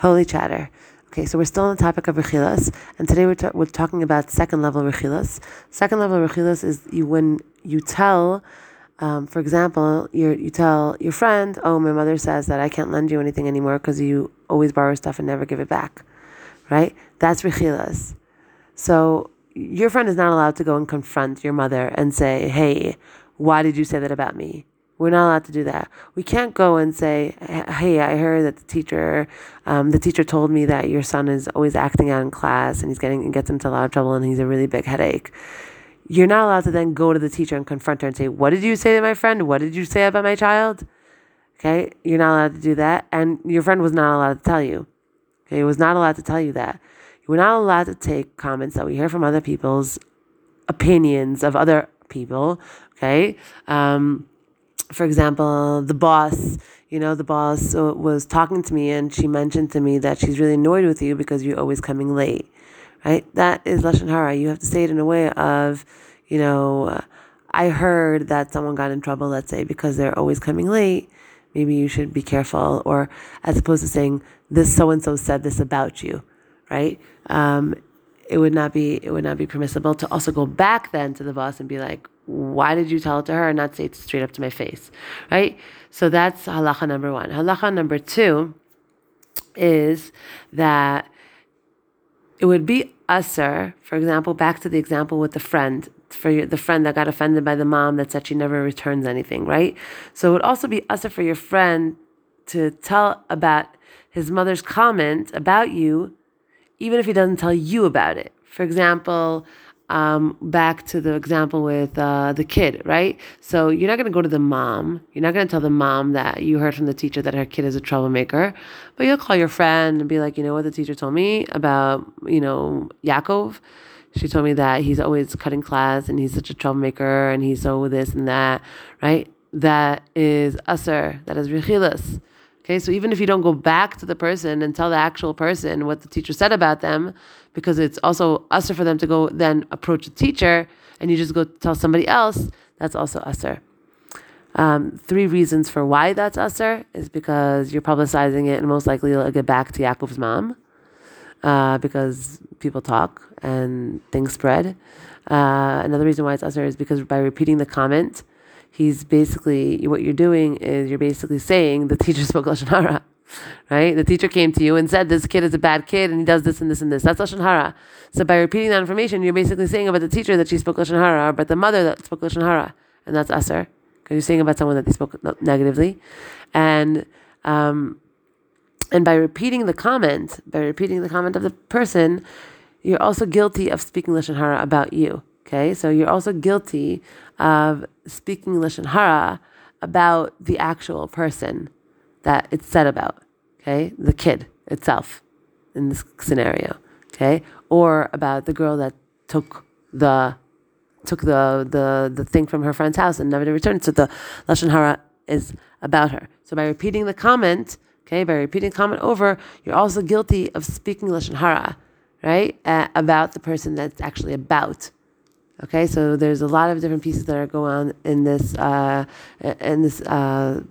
Holy chatter. Okay, so we're still on the topic of rechilas, and today we're, ta- we're talking about second level rechilas. Second level rechilas is you when you tell, um, for example, you you tell your friend, "Oh, my mother says that I can't lend you anything anymore because you always borrow stuff and never give it back." Right? That's rechilas. So your friend is not allowed to go and confront your mother and say, "Hey, why did you say that about me?" We're not allowed to do that. We can't go and say, "Hey, I heard that the teacher, um, the teacher told me that your son is always acting out in class and he's getting gets into a lot of trouble and he's a really big headache." You're not allowed to then go to the teacher and confront her and say, "What did you say to my friend? What did you say about my child?" Okay, you're not allowed to do that, and your friend was not allowed to tell you. Okay, he was not allowed to tell you that. We're not allowed to take comments that we hear from other people's opinions of other people. Okay. Um, for example, the boss, you know, the boss was talking to me and she mentioned to me that she's really annoyed with you because you're always coming late, right? That is Lashon Hara. You have to say it in a way of, you know, uh, I heard that someone got in trouble, let's say, because they're always coming late. Maybe you should be careful. Or as opposed to saying, this so and so said this about you, right? Um, it would not be it would not be permissible to also go back then to the boss and be like, why did you tell it to her and not say it straight up to my face, right? So that's halacha number one. Halacha number two is that it would be usher, for example, back to the example with the friend, for your, the friend that got offended by the mom that said she never returns anything, right? So it would also be usher for your friend to tell about his mother's comment about you, even if he doesn't tell you about it. For example, um, back to the example with uh, the kid, right? So you're not going to go to the mom. You're not going to tell the mom that you heard from the teacher that her kid is a troublemaker, but you'll call your friend and be like, you know what the teacher told me about, you know, Yaakov. She told me that he's always cutting class and he's such a troublemaker and he's so this and that, right? That is usher. That is rechilas. Okay, so even if you don't go back to the person and tell the actual person what the teacher said about them, because it's also usher for them to go then approach the teacher and you just go tell somebody else, that's also usher. Um, three reasons for why that's usher is because you're publicizing it and most likely it'll get back to Yaakov's mom uh, because people talk and things spread. Uh, another reason why it's usher is because by repeating the comment, he's basically what you're doing is you're basically saying the teacher spoke lashon hara, right? The teacher came to you and said this kid is a bad kid and he does this and this and this. That's lashon hara. So by repeating that information, you're basically saying about the teacher that she spoke lashon hara, about the mother that spoke lashon hara, and that's usher because you're saying about someone that they spoke negatively, and um, and by repeating the comment, by repeating the comment of the person, you're also guilty of speaking lashon hara about you. Okay, so you're also guilty of speaking lashon hara about the actual person that it's said about. Okay, the kid itself in this scenario. Okay, or about the girl that took the took the the the thing from her friend's house and never returned. So the lashon hara is about her. So by repeating the comment, okay, by repeating the comment over, you're also guilty of speaking lashon hara, right, uh, about the person that's actually about Okay, so there's a lot of different pieces that are going on in this uh, in this uh,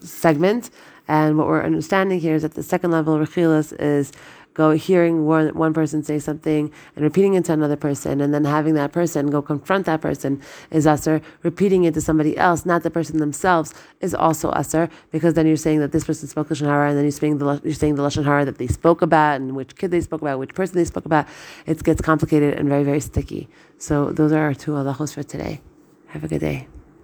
segment, and what we're understanding here is that the second level of rechilas is go hearing one, one person say something and repeating it to another person, and then having that person go confront that person is usher. Repeating it to somebody else, not the person themselves, is also usher because then you're saying that this person spoke lashon hara, and then you're saying the you're saying the lashon hara that they spoke about, and which kid they spoke about, which person they spoke about. It gets complicated and very very sticky. So those are our two halachos for today. Have a good day.